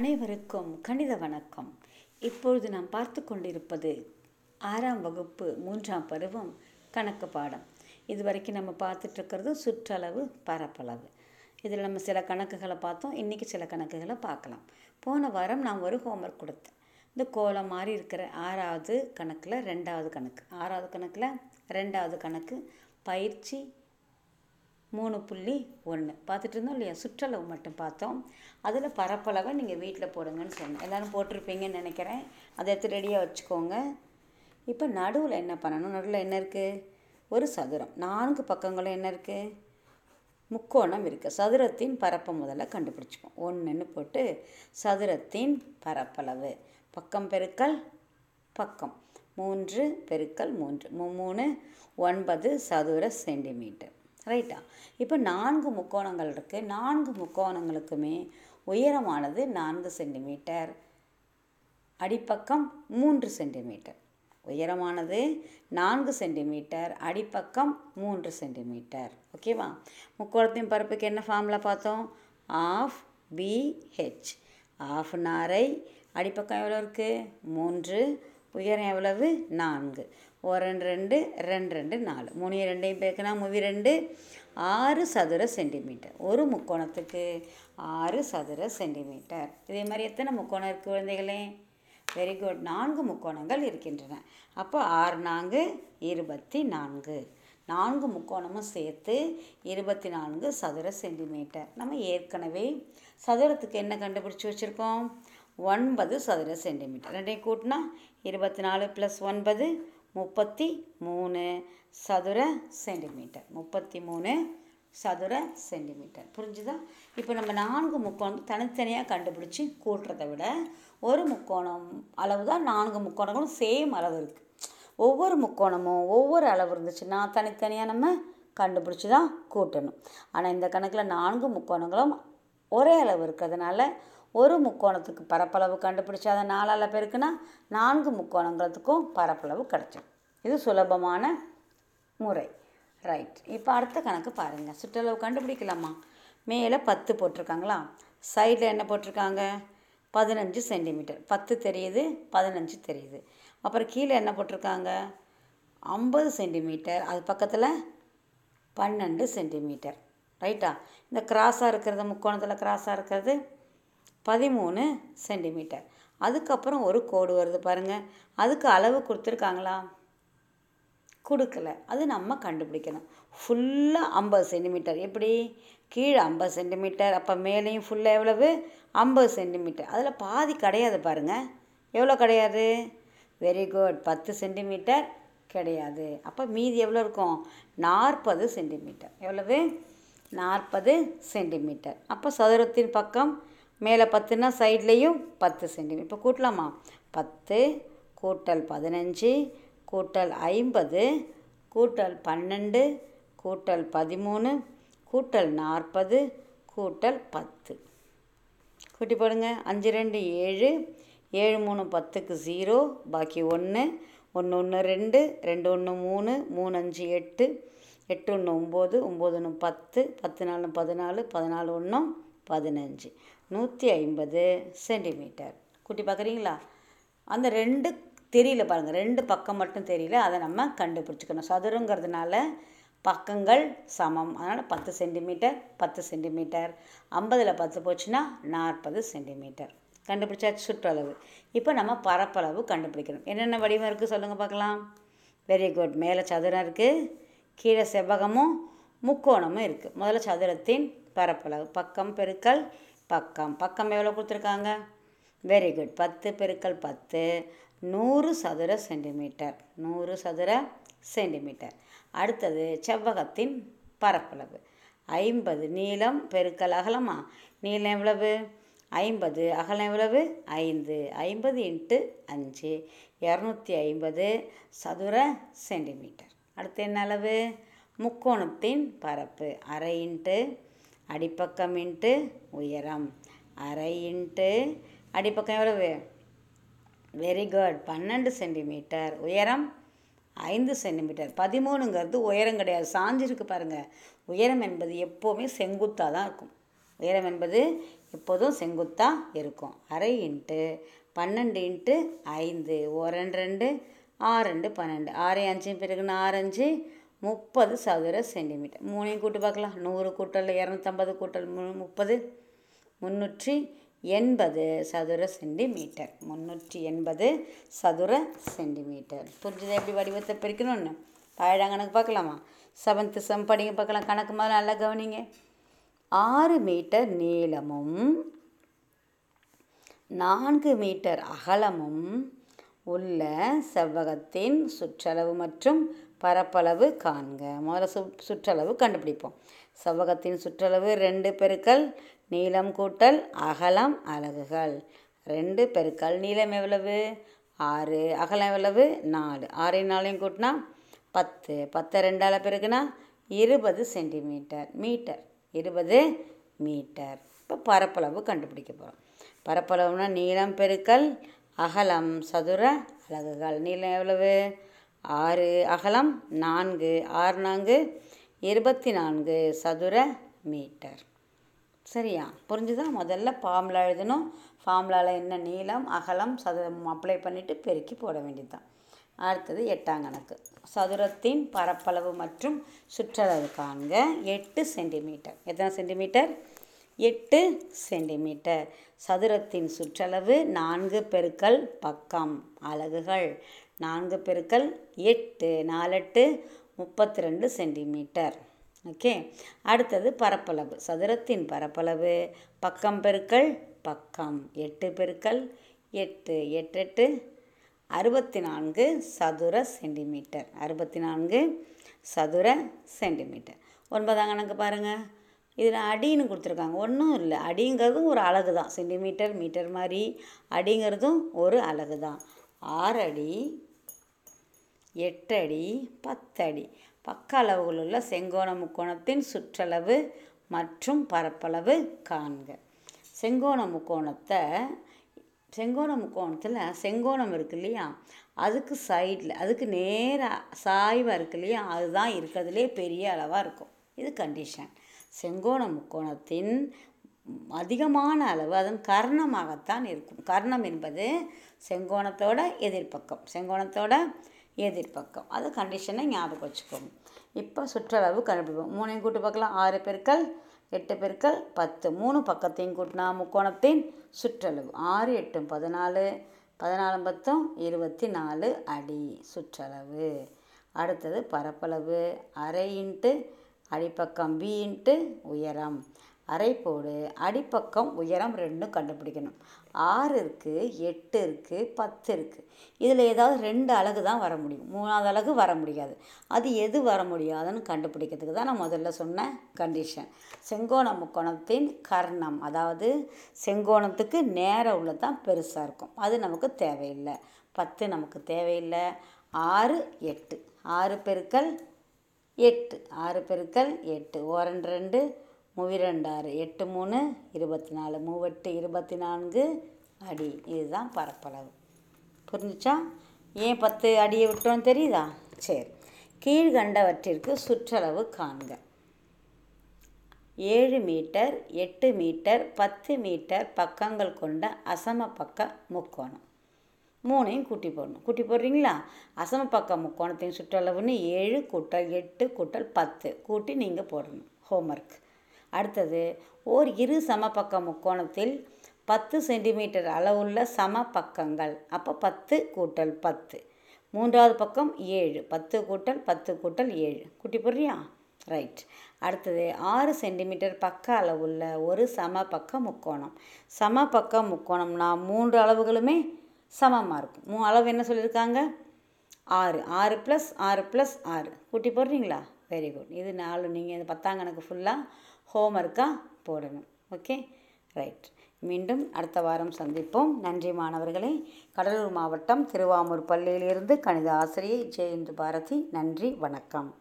அனைவருக்கும் கணித வணக்கம். இப்பொழுது நாம் பார்த்து கொண்டிருப்பது ஆறாம் வகுப்பு மூன்றாம் பருவம் கணக்கு பாடம். இது வரைக்கும் நம்ம பார்த்துட்ருக்கிறது சுற்றளவு பரப்பளவு. இதில் நம்ம சில கணக்குகளை பார்த்தோம். இன்றைக்கி சில கணக்குகளை பார்க்கலாம். போன வாரம் நான் ஒரு ஹோம்ஒர்க் கொடுத்தேன். இந்த கோலம் மாதிரி இருக்கிற ஆறாவது கணக்கில் ரெண்டாவது கணக்கு. ஆறாவது கணக்கில் ரெண்டாவது கணக்கு பயிற்சி மூணு புள்ளி ஒன்று பார்த்துட்டு இருந்தோம் இல்லையா? சுற்றளவு மட்டும் பார்த்தோம். அதில் பரப்பளவை நீங்கள் வீட்டில் போடுங்கன்னு சொன்னேன். எல்லோரும் போட்டிருப்பீங்கன்னு நினைக்கிறேன். அதை எடுத்து ரெடியாக வச்சுக்கோங்க. இப்போ நடுவில் என்ன பண்ணணும்? நடுவில் என்ன இருக்குது ஒரு சதுரம். நான்கு பக்கங்களும் என்ன இருக்குது முக்கோணம் இருக்குது சதுரத்தின் பரப்பை முதல்ல கண்டுபிடிச்சிப்போம். ஒன்றுன்னு போட்டு சதுரத்தின் பரப்பளவு. பக்கம் பெருக்கல் பக்கம். மூன்று பெருக்கல் மூன்று. மூணு ஒன்பது சதுர சென்டிமீட்டர். ரைட்டா இப்போ நான்கு முக்கோணங்கள் இருக்குது நான்கு முக்கோணங்களுக்குமே உயரமானது நான்கு சென்டிமீட்டர் அடிப்பக்கம் மூன்று சென்டிமீட்டர் உயரமானது நான்கு சென்டிமீட்டர் அடிப்பக்கம் மூன்று சென்டிமீட்டர் ஓகேவா முக்கோணத்தின் பரப்புக்கு என்ன ஃபார்மில் பார்த்தோம்? ஆஃப் பிஹெச் ஆஃப் நாரை அடிப்பக்கம் எவ்வளோ இருக்குது மூன்று. உயரம் எவ்வளவு? நான்கு. ஒரு ரெண்டு ரெண்டு ரெண்டு ரெண்டு நாலு. மூணு ரெண்டையும் பேக்கினா மூவி ரெண்டு. ஆறு சதுர சென்டிமீட்டர். ஒரு முக்கோணத்துக்கு ஆறு சதுர சென்டிமீட்டர். இதே மாதிரி எத்தனை முக்கோணம் இருக்குது குழந்தைகளே? வெரி குட் நான்கு முக்கோணங்கள் இருக்கின்றன. அப்போ ஆறு நான்கு இருபத்தி நான்கு. நான்கு முக்கோணமும் சேர்த்து இருபத்தி நான்கு சதுர சென்டிமீட்டர். நம்ம ஏற்கனவே சதுரத்துக்கு என்ன கண்டுபிடிச்சி வச்சுருக்கோம்? ஒன்பது சதுர சென்டிமீட்டர். ரெண்டையும் கூட்டினா இருபத்தி நாலு ப்ளஸ் ஒன்பது முப்பத்தி மூணு சதுர சென்டிமீட்டர். முப்பத்தி மூணு சதுர சென்டிமீட்டர். புரிஞ்சுதா? இப்போ நம்ம நான்கு முக்கோணம் தனித்தனியாக கண்டுபிடிச்சி கூட்டுறதை விட ஒரு முக்கோணம் அளவு தான் நான்கு முக்கோணங்களும் சேம் அளவு இருக்குது ஒவ்வொரு முக்கோணமும் ஒவ்வொரு அளவு இருந்துச்சுன்னா தனித்தனியாக நம்ம கண்டுபிடிச்சி தான் கூட்டணும். ஆனால் இந்த கணக்கில் நான்கு முக்கோணங்களும் ஒரே அளவு இருக்கிறதுனால ஒரு முக்கோணத்துக்கு பரப்பளவு கண்டுபிடிச்சி அதை நாலால் பெருக்குனா நான்கு முக்கோணங்களுக்கும் பரப்பளவு கிடச்சிடும் இது சுலபமான முறை. ரைட் இப்போ அடுத்த கணக்கு பாருங்கள் சுற்றளவு கண்டுபிடிக்கலாமா? மேலே பத்து போட்டிருக்காங்களா? சைடில் என்ன போட்டிருக்காங்க? பதினஞ்சு சென்டிமீட்டர். பத்து தெரியுது பதினஞ்சு தெரியுது. அப்புறம் கீழே என்ன போட்டிருக்காங்க? ஐம்பது சென்டிமீட்டர். அது பக்கத்தில் பன்னெண்டு சென்டிமீட்டர். ரைட்டா இந்த கிராஸாக இருக்கிறது முக்கோணத்தில் கிராஸாக இருக்கிறது பதிமூணு சென்டிமீட்டர். அதுக்கப்புறம் ஒரு கோடு வருது பாருங்கள் அதுக்கு அளவு கொடுத்துருக்காங்களா? கொடுக்கல. அது நம்ம கண்டுபிடிக்கணும். ஃபுல்லாக ஐம்பது சென்டிமீட்டர். எப்படி? கீழே ஐம்பது சென்டிமீட்டர் அப்போ மேலேயும் ஃபுல்லாக எவ்வளவு? ஐம்பது சென்டிமீட்டர். அதில் பாதி கிடையாது பாருங்கள் எவ்வளோ கிடையாது? வெரி குட் பத்து சென்டிமீட்டர் கிடையாது. அப்போ மீதி எவ்வளோ இருக்கும்? நாற்பது சென்டிமீட்டர். எவ்வளவு? நாற்பது சென்டிமீட்டர். அப்போ சதுரத்தின் பக்கம் மேலே பத்துனா சைட்லேயும் பத்து சென்டிமீட்டர் இப்போ கூட்டலாமா? பத்து கூட்டல் பதினஞ்சு கூட்டல் ஐம்பது கூட்டல் பன்னெண்டு கூட்டல் பதிமூணு கூட்டல் நாற்பது கூட்டல் பத்து. கூட்டி போடுங்க. அஞ்சு ரெண்டு ஏழு ஏழு மூணு பத்துக்கு ஜீரோ பாக்கி ஒன்று ஒன்று ஒன்று ரெண்டு ரெண்டு ஒன்று மூணு மூணு அஞ்சு எட்டு எட்டு ஒன்று ஒம்பது ஒம்பது ஒன்று பத்து பத்து நாலு பதினாலு பதினாலு ஒன்றும் பதினஞ்சு. நூற்றி ஐம்பது சென்டிமீட்டர். குட்டி பார்க்குறீங்களா? அந்த ரெண்டு தெரியல பாருங்கள் ரெண்டு பக்கம் மட்டும் தெரியல. அதை நம்ம கண்டுபிடிச்சிக்கணும். சதுரங்கிறதுனால பக்கங்கள் சமம். அதனால் பத்து சென்டிமீட்டர் பத்து சென்டிமீட்டர். ஐம்பதில் பத்து போச்சுன்னா நாற்பது சென்டிமீட்டர். கண்டுபிடிச்சாச்சு சுற்றளவு. இப்போ நம்ம பரப்பளவு கண்டுபிடிக்கணும். என்னென்ன வடிவம் இருக்குது சொல்லுங்கள் பார்க்கலாம். வெரி குட் மேலே சதுரம் இருக்குது கீழே செவ்வகமும் முக்கோணமும் இருக்குது முதல்ல சதுரத்தின் பரப்பளவு. பக்கம் பெருக்கல் பக்கம். பக்கம் எவ்வளோ கொடுத்துருக்காங்க? வெரி குட் பத்து பெருக்கல் பத்து. நூறு சதுர சென்டிமீட்டர் நூறு சதுர சென்டிமீட்டர் அடுத்தது செவ்வகத்தின் பரப்பளவு. ஐம்பது. நீளம் பெருக்கல் அகலமா? நீளம் எவ்வளவு? ஐம்பது. அகலம் எவ்வளவு? ஐந்து. ஐம்பது இன்ட்டு அஞ்சு. இரநூத்தி ஐம்பது சதுர சென்டிமீட்டர் அடுத்து என்ன அளவு? முக்கோணத்தின் பரப்பு. அரை இன்ட்டு அடிப்பக்கம் இன்ட்டு உயரம். அரை இன்ட்டு அடிப்பக்கம் எவ்வளவு? வெரி குட் பன்னெண்டு சென்டிமீட்டர். உயரம் ஐந்து சென்டிமீட்டர். பதிமூணுங்கிறது உயரம் கிடையாது. சாஞ்சிருக்கு பாருங்கள் உயரம் என்பது எப்போவுமே செங்குத்தாக தான் இருக்கும். உயரம் என்பது எப்போதும் செங்குத்தாக இருக்கும். அரை இன்ட்டு பன்னெண்டு இன்ட்டு ஐந்து. ஒரு ரெண்டு ரெண்டு. ஆறு ரெண்டு பன்னெண்டு. ஆறு அஞ்சு பிறகுன்னு ஆறு அஞ்சு. முப்பது சதுர சென்டிமீட்டர். மூணையும் கூட்டு பார்க்கலாம். நூறு கூட்டல் இரநூத்தம்பது கூட்டல் மு முப்பது. முந்நூற்றி எண்பது சதுர சென்டிமீட்டர். முந்நூற்றி எண்பது சதுர சென்டிமீட்டர். புரிஞ்சுது எப்படி வடிவத்தை பிரிக்கணும்னு? பழம் கணக்கு பார்க்கலாமா? செவன்த்து செம் படிங்க பார்க்கலாம். கணக்கு மாதிரி நல்லா கவனிங்க. ஆறு மீட்டர் நீளமும் நான்கு மீட்டர் அகலமும் உள்ள செவ்வகத்தின் சுற்றளவு மற்றும் பரப்பளவு காண்க. முதல்ல சு சுற்றளவு கண்டுபிடிப்போம். செவ்வகத்தின் சுற்றளவு ரெண்டு பெருக்கல் நீளம் கூட்டல் அகலம் அலகுகள். ரெண்டு பெருக்கல் நீளம் எவ்வளவு? ஆறு. அகலம் எவ்வளவு? நாலு. ஆறு நாளையும் கூட்டினா பத்து. பத்து ரெண்டால் பெருக்குனா இருபது சென்டிமீட்டர் மீட்டர். இருபது மீட்டர். இப்போ பரப்பளவு கண்டுபிடிக்க போகிறோம் பரப்பளவுனா நீளம் பெருக்கல் அகலம் சதுர அலகுகள். நீளம் எவ்வளவு? ஆறு அகலம் நான்கு ஆறு நான்கு இருபத்தி நான்கு சதுர மீட்டர். சரியா? புரிஞ்சுதா? முதல்ல ஃபார்முலா எழுதணும். ஃபார்முலாவில் என்ன நீளம் அகலம் சதுரம் அப்ளை பண்ணிவிட்டு பெருக்கி போட வேண்டியதுதான் அடுத்தது எட்டாம் கணக்கு. சதுரத்தின் பரப்பளவு மற்றும் சுற்றளவு காண்க. எட்டு சென்டிமீட்டர் எத்தனை சென்டிமீட்டர் எட்டு சென்டிமீட்டர் சதுரத்தின் சுற்றளவு நான்கு பெருக்கல் பக்கம். அலகுகள். நான்கு பெருக்கல் எட்டு நாலெட்டு முப்பத்தி ரெண்டு சென்டிமீட்டர். ஓகே. அடுத்தது பரப்பளவு. சதுரத்தின் பரப்பளவு. பக்கம் பெருக்கல் பக்கம் எட்டு பெருக்கல் எட்டு எட்டு எட்டு அறுபத்தி நான்கு சதுர சென்டிமீட்டர். அறுபத்தி நான்கு சதுர சென்டிமீட்டர். ஒன்பதாம் கணக்கு பாருங்கள் இதில் அடின்னு கொடுத்துருக்காங்க. ஒன்றும் இல்லை. அடிங்கிறதும் ஒரு அழகு தான். சென்டிமீட்டர் மீட்டர் மாதிரி அடிங்கிறதும் ஒரு அலகு தான். ஆறு அடி எட்டடி பத்தடி. பக்க அளவுகளுள்ள செங்கோண முக்கோணத்தின் சுற்றளவு மற்றும் பரப்பளவு காண்க. செங்கோண முக்கோணத்தை செங்கோண முக்கோணத்தில் செங்கோணம் இருக்கு இல்லையா? அதுக்கு சைடில் அதுக்கு நேராக சாய்வாக இருக்கு இல்லையா? அதுதான் இருக்கிறதுலே பெரிய அளவாக இருக்கும். இது கண்டிஷன் செங்கோண முக்கோணத்தின் அதிகமான அளவு அதன் கர்ணமாகத்தான் இருக்கும். கர்ணம் என்பது செங்கோணத்தோட எதிர்ப்பக்கம். செங்கோணத்தோட எதிர்பக்கம். அது கண்டிஷனை ஞாபகம் வச்சுக்கோங்க. இப்போ சுற்றளவு கண்டுபிடிப்போம். மூணையும் கூட்டு பார்க்கலாம். ஆறு பெருக்கள் எட்டு பெருக்கள் பத்து. மூணு பக்கத்தையும் கூட்டினா முக்கோணத்தின் சுற்றளவு. ஆறு எட்டும் பதினாலு. பதினாலு பத்தும் இருபத்தி நாலு அடி சுற்றளவு. அடுத்தது பரப்பளவு. அரை இன்ட்டு அடிப்பக்கம் பி இன்ட்டு உயரம். அரைப்போடு அடிப்பக்கம் உயரம் ரெண்டும் கண்டுபிடிக்கணும். ஆறு இருக்குது எட்டு இருக்குது பத்து இருக்குது இதில் ஏதாவது ரெண்டு அலகு தான் வர முடியும். மூணாவது அலகு வர முடியாது. அது எது வர முடியாதுன்னு கண்டுபிடிக்கிறதுக்கு தான் நான் முதல்ல சொன்ன கண்டிஷன் செங்கோண முக்கோணத்தின் கர்ணம். அதாவது செங்கோணத்துக்கு நேர உள்ளதான் பெருசாக இருக்கும். அது நமக்கு தேவையில்லை. பத்து நமக்கு தேவையில்லை. ஆறு எட்டு. ஆறு பெருக்கல் எட்டு. ஆறு பெருக்கல் எட்டு. ஓரண்டு ரெண்டு. மூவிரெண்டாறு எட்டு மூணு இருபத்தி நாலு மூவெட்டு இருபத்தி நான்கு அடி. இதுதான் பரப்பளவு. புரிஞ்சுச்சா? ஏன் பத்து அடியை விட்டோன்னு தெரியுதா? சரி. கீழ்கண்டவற்றிற்கு சுற்றளவு காண்க. ஏழு மீட்டர் எட்டு மீட்டர் பத்து மீட்டர் பக்கங்கள் கொண்ட அசம பக்க முக்கோணம். மூணையும் கூட்டி போடணும். கூட்டி போடுறீங்களா? அசம பக்க முக்கோணத்தின் சுற்றளவுன்னு ஏழு கூட்டல் எட்டு கூட்டல் பத்து கூட்டி நீங்கள் போடணும். ஹோம்ஒர்க் அடுத்தது ஓர் இரு சமபக்க முக்கோணத்தில் பத்து சென்டிமீட்டர் அளவுள்ள சம பக்கங்கள் அப்போ பத்து கூட்டல் பத்து. மூன்றாவது பக்கம் ஏழு. பத்து கூட்டல் பத்து கூட்டல் ஏழு. கூட்டி போடுறியா ரைட் அடுத்தது ஆறு சென்டிமீட்டர் பக்க அளவுள்ள ஒரு சம பக்க முக்கோணம். சம பக்க முக்கோணம்னா மூன்று அளவுகளுமே சமமாக இருக்கும். மூணு அளவு என்ன சொல்லியிருக்காங்க? ஆறு. ஆறு ப்ளஸ் ஆறு ப்ளஸ் ஆறு. கூட்டி போடுறீங்களா வெரி குட் இது நாலு. நீங்கள் இந்த பத்தாம் கணக்கு ஃபுல்லாக ஹோம்ஒர்க்காக போடணும். ஓகே ரைட் மீண்டும் அடுத்த வாரம் சந்திப்போம். நன்றி மாணவர்களே. கடலூர் மாவட்டம் திருவாமூர் பள்ளியிலிருந்து கணித ஆசிரியை ஜெயந்த் பாரதி. நன்றி வணக்கம்.